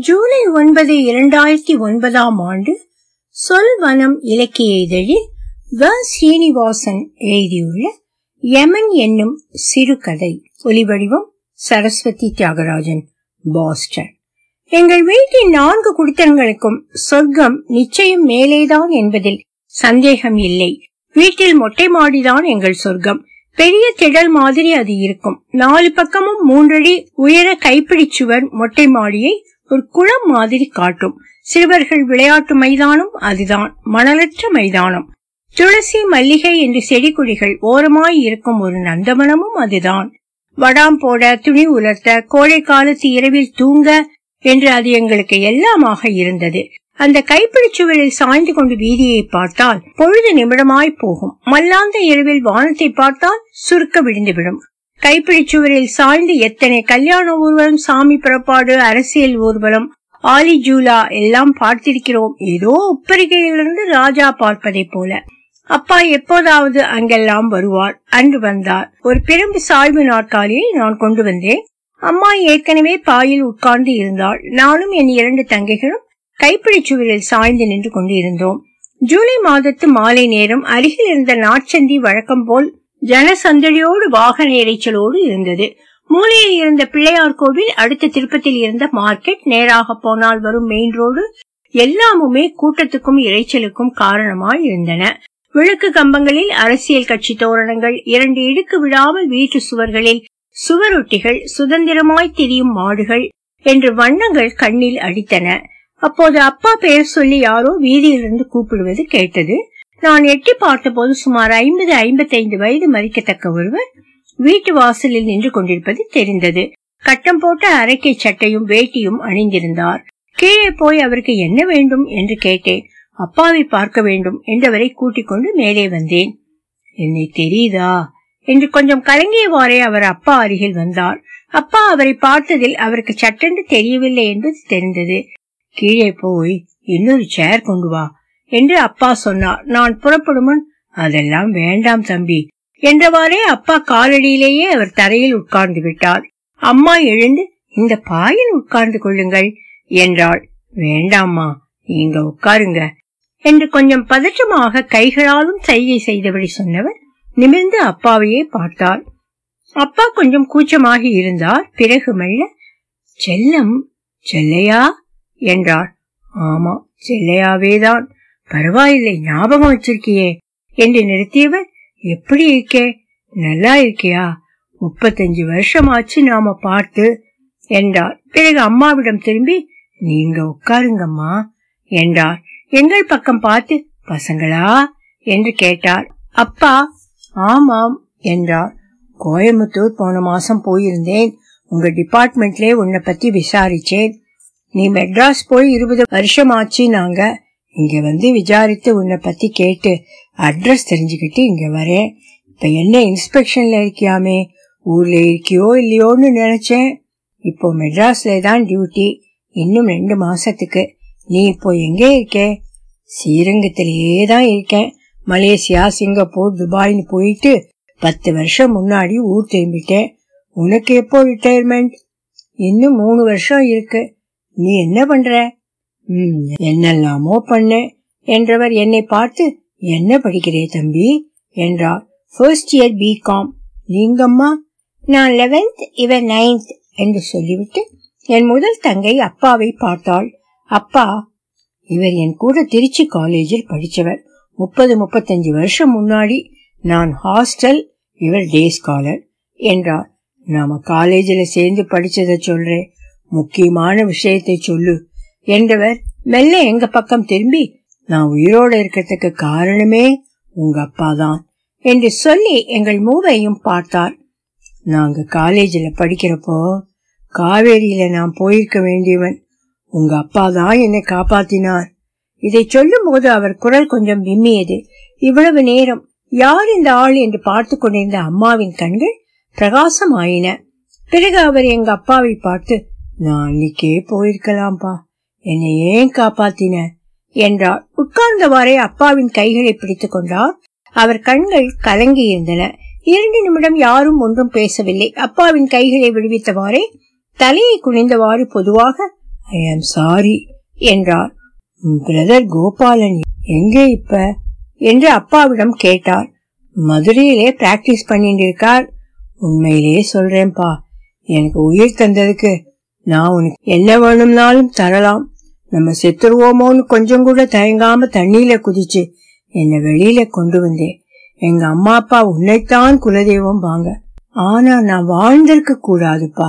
ஜூலை ஒன்பது இரண்டாயிரத்தி ஒன்பதாம் ஆண்டு சொல்வனம் இலக்கிய இதழில் வ. சீனிவாசன் எழுதியுள்ள யமன் என்னும் சிறுகதை. ஒலிவடிவம் சரஸ்வதி தியாகராஜன் பாஸ்டன். எங்கள் வீட்டின் நான்கு குடித்தனங்களுக்கும் சொர்க்கம் நிச்சயம் மேலேதான் என்பதில் சந்தேகம் இல்லை. வீட்டில் மொட்டை மாடிதான் எங்கள் சொர்க்கம். பெரிய திடல் மாதிரி அது இருக்கும். நாலு பக்கமும் மூன்றடி உயர கைப்பிடி சுவர் மொட்டை மாடியை ஒரு குளம் மாதிரி காட்டும். சிறுவர்கள் விளையாட்டு மைதானம் அதுதான். மணலற்ற மைதானம். துளசி மல்லிகை என்று செடி கொடிகள் ஓரமாய் இருக்கும் ஒரு நந்தவனமும் அதுதான். வடாம் போட துணி உலர்த்த கோடை காலத்து இரவில் தூங்க என்று அது எங்களுக்கு எல்லாமாக இருந்தது. அந்த கைப்பிடிச்சுவரில் சாய்ந்து கொண்டு வீதியை பார்த்தால் பொழுது நிமிடமாய் போகும். மல்லாந்த இரவில் வானத்தை பார்த்தால் சுருக்க விழுந்துவிடும். கைப்பிடிச்சுவரில் சாய்ந்து எத்தனை கல்யாண ஊர்வலம் சாமி புறப்பாடு அரசியல் ஊர்வலம் ஆலி ஜூலா எல்லாம் பார்த்திருக்கிறோம். ஏதோ உப்பரிகையிலிருந்து ராஜா பார்ப்பதை போல. அப்பா எப்போதாவது அங்கெல்லாம் வருவார். அன்று வந்தார். ஒரு பிரம்பு சாய்வு நாற்காலியை நான் கொண்டு வந்தேன். அம்மா ஏற்கனவே பாயில் உட்கார்ந்து இருந்தாள். நானும் என் இரண்டு தங்கைகளும் கைப்பிடி சுவரில் சாய்ந்து நின்று கொண்டிருந்தோம். ஜூலை மாதத்து மாலை நேரம் அருகில் இருந்த நாட்சந்தி வழக்கம் போல் ஜனசந்தடியோடு வாகன இறைச்சலோடு இருந்தது. மூலையில் இருந்த பிள்ளையார் கோவில் அடுத்த திருப்பத்தில் இருந்த மார்க்கெட் நேராக போனால் வரும் மெயின் ரோடு எல்லாமுமே கூட்டத்துக்கும் இறைச்சலுக்கும் காரணமாய் இருந்தன. விளக்கு கம்பங்களில் அரசியல் கட்சி தோரணங்கள் இரண்டு இடுக்கு விடாமல் வீட்டு சுவர்களில் சுவரொட்டிகள் சுதந்திரமாய் திரியும் மாடுகள் என்று வண்ணங்கள் கண்ணில் அடித்தன. அப்போது அப்பா பெயர் சொல்லி யாரோ வீதியிலிருந்து கூப்பிடுவது கேட்டது. நான் எட்டி பார்த்தபோது சுமார் ஐம்பது ஐம்பத்தைந்து வயது மதிக்கத்தக்க ஒருவர் வீட்டு வாசலில் நின்று கொண்டிருப்பது தெரிந்தது. கட்டம் போட்ட அரைக்கை சட்டையும் வேட்டியும் அணிந்திருந்தார். கீழே போய் அவருக்கு என்ன வேண்டும் என்று கேட்டேன். அப்பாவை பார்க்க வேண்டும் என்றவரை கூட்டிக் கொண்டு மேலே வந்தேன். என்னை தெரியுதா? என்று கொஞ்சம் கலங்கியவாறே அவர் அப்பா அருகில் வந்தார். அப்பா அவரை பார்த்ததில் அவருக்கு சட்டென்று தெரியவில்லை என்பது தெரிந்தது. கீழே போய் இன்னொரு சேர் கொண்டு வா. என்று அப்பா சொன்னார். நான் புறப்படும் முன் அதெல்லாம் வேண்டாம் தம்பி என்றவாறே அப்பா காலடியிலேயே அவர் தரையில் உட்கார்ந்து விட்டார். அம்மா எழுந்து இந்த பாயில் உட்கார்ந்து கொள்ளுங்கள் என்றாள். வேண்டாம்மா இங்க உட்காருங்க என்று கொஞ்சம் பதற்றமாக கைகளாலும் சைகை செய்தபடி சொன்னவர் நிமிர்ந்து அப்பாவையே பார்த்தார். அப்பா கொஞ்சம் கூச்சமாகி இருந்தார். பிறகு மெல்ல செல்லம் செல்லையா? என்றார். ஆமா செல்லையாவேதான் பரவாயில்லை ஞாபகம் வச்சிருக்கியே. என்று நிறுத்தியவர் எப்படி இருக்கே? நல்லா இருக்கியா? முப்பத்தஞ்சு வருஷம் ஆச்சு நாம பார்த்து என்றார் பிறகு அம்மாவிடம் திரும்பி நீங்க உட்காருங்கம்மா என்றார். எங்கள் பக்கம் பார்த்து பசங்களா? என்று கேட்டார். அப்பா. ஆமாம் என்றார். கோயம்புத்தூர் போன மாசம் போயிருந்தேன். உங்க டிபார்ட்மெண்ட்லயே உன்னை பத்தி விசாரிச்சேன். நீ மெட்ராஸ் போய் இருபது வருஷம் ஆச்சு நாங்க. இங்க வந்து விசாரித்து உன்னை பத்தி கேட்டு அட்ரஸ் தெரிஞ்சுக்கிட்டு இங்க வரேன். இப்ப என்ன இன்ஸ்பெக்ஷன்ல இருக்கியாமே? ஊர்ல இருக்கியோ இல்லையோன்னு நினைச்சேன். இப்போ மெட்ராஸ்ல தான் டியூட்டி இன்னும் ரெண்டு மாசத்துக்கு. நீ இப்போ எங்கே இருக்கே? ஸ்ரீரங்கத்திலேயே தான் இருக்கேன். மலேசியா சிங்கப்பூர் துபாய்னு போயிட்டு பத்து வருஷம் முன்னாடி ஊர் திரும்பிட்டேன். உனக்கு எப்போ ரிட்டையர்மெண்ட் இன்னும் மூணு வருஷம் இருக்கு. நீ என்ன பண்ற? என்னெல்லாமோ பண்ணேன் என்றவர் என்னை பார்த்து என்ன படிக்கிறே தம்பி? என்றார். ஃபர்ஸ்ட் இயர் பிகாம் நீங்கம்மா? நான் லெவன்த் இவர் நைன்த் என்று சொல்லிவிட்டு என் முதல் தங்கை அப்பாவை பார்த்தாள். அப்பா? இவர் என் கூட திருச்சி காலேஜில் படித்தவர். முப்பது முப்பத்தஞ்சு வருஷம் முன்னாடி நான் ஹாஸ்டல் இவர் டே ஸ்காலர் என்றார். நாம காலேஜில் சேர்ந்து படிச்சதை சொல்றேன் முக்கியமான விஷயத்தை சொல்லு. என்றவர் மெல்ல எங்க பக்கம் திரும்பி நான் உயிரோட இருக்கிறதுக்கு காரணமே உங்க அப்பா தான் என்று சொல்லி எங்கள் மூவையும் பார்த்தார். நாங்க காலேஜில் படிக்கிறப்போ காவேரியில நான் போயிருக்க வேண்டியவன் உங்க அப்பா தான் என்னை காப்பாத்தினார். இதை சொல்லும் போது அவர் குரல் கொஞ்சம் விம்மியது. இவ்வளவு நேரம் யார் இந்த ஆள் என்று பார்த்து கொண்டிருந்த அம்மாவின் கண்கள் பிரகாசமாயின. பிறகு அவர் எங்க அப்பாவை பார்த்து நான் அன்னைக்கே போயிருக்கலாம்பா என்னை ஏன் காப்பாத்தின? என்றார் உட்கார்ந்தவாறே அப்பாவின் கைகளை பிடித்துக் கொண்டார் அவர் கண்கள் கலங்கி இருந்தன. இரண்டு நிமிடம் யாரும் ஒன்றும் பேசவில்லை. அப்பாவின் கைகளை விடுவித்தவாறே தலையை குனிந்தவாறு பொதுவாக ஐ ஆம் சாரி என்றார். பிரதர் கோபாலன் எங்கே இப்ப? என்று அப்பாவிடம் கேட்டார். மதுரையிலே பிராக்டிஸ் பண்ணிட்டு இருக்கார். உண்மையிலேயே சொல்றேன்பா எனக்கு உயிர் தந்ததுக்கு நான் உனக்கு என்ன வேணும்னாலும் தரலாம். நம்ம செத்துருவோமோன்னு கொஞ்சம் கூட தயங்காம தண்ணியில குதிச்சு என்னை வெளியில கொண்டு வந்தேன். எங்க அம்மா அப்பா உன்னைத்தான் குலதெய்வம் வாங்க ஆனா நான் வாழ்ந்திருக்க கூடாதுப்பா.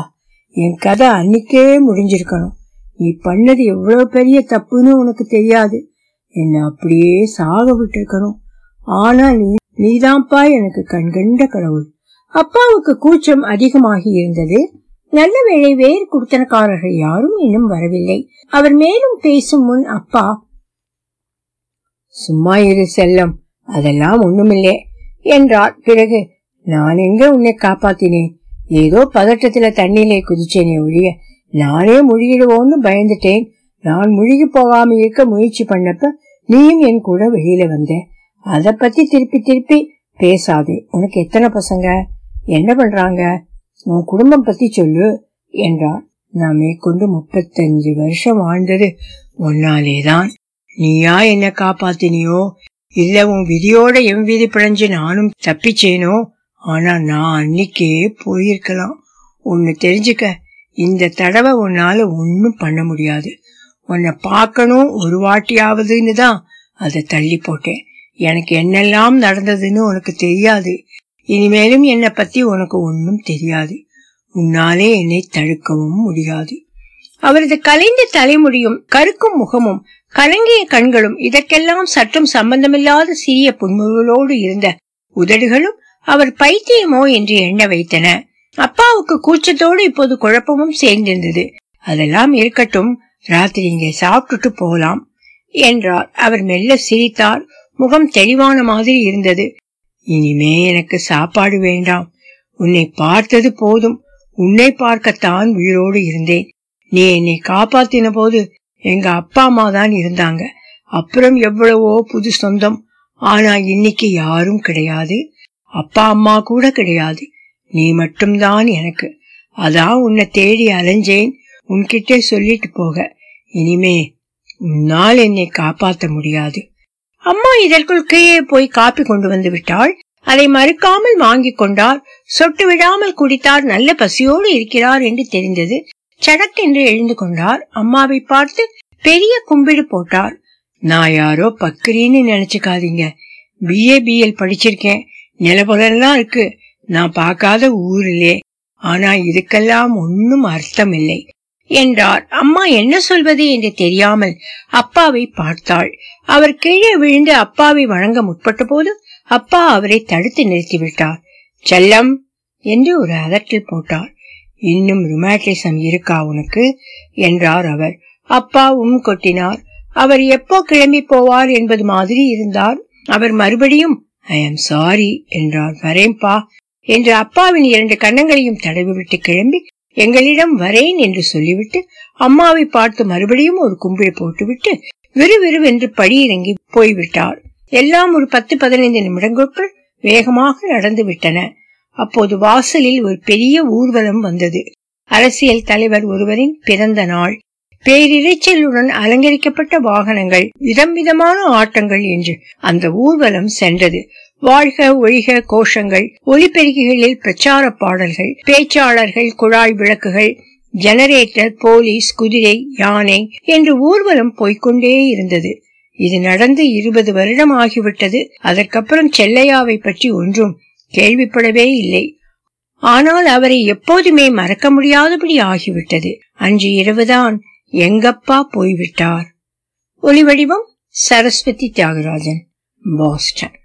என் கதை அன்னைக்கே முடிஞ்சிருக்கணும். நீ பண்ணது எவ்வளவு பெரிய தப்புன்னு உனக்கு தெரியாது. என்ன அப்படியே சாக விட்டுருக்கணும். ஆனா நீ நீதான்ப்பா எனக்கு கண்கண்ட கடவுள். அப்பாவுக்கு கூச்சம் அதிகமாகி இருந்தது. நல்ல வேளை வேறு குடுத்தனக்காரர்கள் யாரும் இன்னும் வரவில்லை. அவர் மேலும் பேசும் முன் அப்பா சும்மா இரு செல்லம் அதெல்லாம் ஒண்ணுமில்லே என்றார். பிறகு நான் எங்க உன்னை காப்பாத்தினேன்? ஏதோ பதட்டத்துல தண்ணியிலே குதிச்சேனே ஒழிய நானே முழுகிடுவோன்னு பயந்துட்டேன். நான் முழுகி போகாம இருக்க முயற்சி பண்ணப்ப நீயும் என் கூட வெளியில வந்த. அத பத்தி திருப்பி திருப்பி பேசாதே. உனக்கு எத்தனை பசங்க? என்ன பண்றாங்க? உன் குடும்பம் பத்தி சொல்லு என்றான். நான் மேற்கொண்டு முப்பத்தஞ்சு வருஷம் வாழ்ந்தது உன்னாலேதான். நீயா என்ன காப்பாத்தினியோ? இல்ல உன் விதியோட என் விதி பிழைஞ்சு நானும் தப்பிச்சேனோ? ஆனா நான் அன்னைக்கே போயிருக்கலாம். ஒன்னு தெரிஞ்சுக்க இந்த தடவை உன்னால ஒன்னும் பண்ண முடியாது. உன்னை பார்க்கணும் ஒரு வாட்டியாவதுன்னு தான் அதை தள்ளி போட்டேன். எனக்கு என்னெல்லாம் நடந்ததுன்னு உனக்கு தெரியாது. இனிமேலும் என்னை பத்தி உனக்கு ஒன்னும் தெரியாது. உன்னாலே என்னை தடுக்கவும் முடியாது. அவரது கலைந்த தலைமுடியும் கருக்கும் முகமும் கலங்கிய கண்களும் இதற்கெல்லாம் சற்றும் சம்பந்தமில்லாத சிறிய புன்முறுவலோடு இருந்த உதடுகளும் அவர் பைத்தியமோ என்று எண்ண வைத்தன. அப்பாவுக்கு கூச்சத்தோடு இப்போது குழப்பமும் சேர்ந்திருந்தது. அதெல்லாம் இருக்கட்டும் ராத்திரி இங்கே சாப்பிட்டுட்டு போலாம் என்றார். அவர் மெல்ல சிரித்தார். முகம் தெளிவான மாதிரி இருந்தது. இனிமே எனக்கு சாப்பாடு வேண்டாம். உன்னை பார்த்தது போதும். உன்னை பார்க்கத்தான் உயிரோடு இருந்தேன். நீ என்னை காப்பாத்தின போது எங்க அப்பா அம்மா தான் இருந்தாங்க. அப்புறம் எவ்வளவோ புது சொந்தம். ஆனா இன்னைக்கு யாரும் கிடையாது. அப்பா அம்மா கூட கிடையாது. நீ மட்டும்தான் எனக்கு. அதான் உன்னை தேடி அலைஞ்சேன். உன்கிட்ட சொல்லிட்டு போக. இனிமே உன்னால் என்னை காப்பாத்த முடியாது. அம்மா இதற்குள் கீழே போய் காப்பி கொண்டு வந்து விட்டாள். அதை மறுக்காமல் வாங்கிக் கொண்டார். சொட்டு விடாமல் குடித்தார். நல்ல பசியோடு இருக்கிறார் என்று தெரிந்தது. சடக்கென்று எழுந்து கொண்டார். அம்மாவை பார்த்து பெரிய கும்பிடு போட்டார். நான் யாரோ பக்கிரின்னு நினைச்சுக்காதீங்க. பிஏ பிஎல் படிச்சிருக்கேன். நிலபுலெல்லாம் இருக்கு. நான் பார்க்காத ஊரிலே. ஆனா இதுக்கெல்லாம் ஒன்னும் அர்த்தம் இல்லை. என்றார். அம்மா என்ன சொல்வது என்று தெரியாமல் அப்பாவை பார்த்தாள். அவர் கீழே விழுந்து அப்பாவை வணங்க முற்பட்ட போது அப்பா அவரை தடுத்து நிறுத்திவிட்டார். செல்லம் என்று ஒரு அதட்டில் போட்டார். இன்னும் ருமாட்டிசம் இருக்கா உனக்கு? என்றார் அவர். அப்பாவும் கொட்டினார். அவர் எப்போ கிளம்பி போவார் என்பது மாதிரி இருந்தார். அவர் மறுபடியும் ஐ எம் சாரி என்றார். வரேன்பா என்று அப்பாவின் இரண்டு கன்னங்களையும் தடவிவிட்டு கிளம்பி எங்களிடம் வரேன் என்று சொல்லிவிட்டு அம்மாவை பார்த்து மறுபடியும் ஒரு கும்பிடு போட்டுவிட்டு விறுவிறுவென்று படியிறங்கி போய்விட்டார் எல்லாம் ஒரு பத்து பதினைந்து நிமிடங்களுக்குள் வேகமாக நடந்து விட்டன. அப்போது வாசலில் ஒரு பெரிய ஊர்வலம் வந்தது. அரசியல் தலைவர் ஒருவரின் பிறந்த நாள். பேரிரைச்சலுடன் அலங்கரிக்கப்பட்ட வாகனங்கள் விதம் விதமான ஆட்டங்கள் என்று அந்த ஊர்வலம் சென்றது. வாழ்க ஒழிக கோஷங்கள் ஒலிபெருக்கிகளில் பிரச்சார பாடல்கள் பேச்சாளர்கள் குழாய் விளக்குகள் ஜெனரேட்டர் போலீஸ் குதிரை யானை என்று ஊர்வலம் போய்கொண்டே இருந்தது. இது நடந்து இருபது வருடம் ஆகிவிட்டது. அதற்கப்புறம் செல்லையாவை பற்றி ஒன்றும் கேள்விப்படவே இல்லை. ஆனால் அவரை எப்போதுமே மறக்க முடியாதபடி ஆகிவிட்டது. அன்று இரவுதான் எங்கப்பா போய்விட்டார்? ஒலிவடிவம் சரஸ்வதி தியாகராஜன் பாஸ்டன்.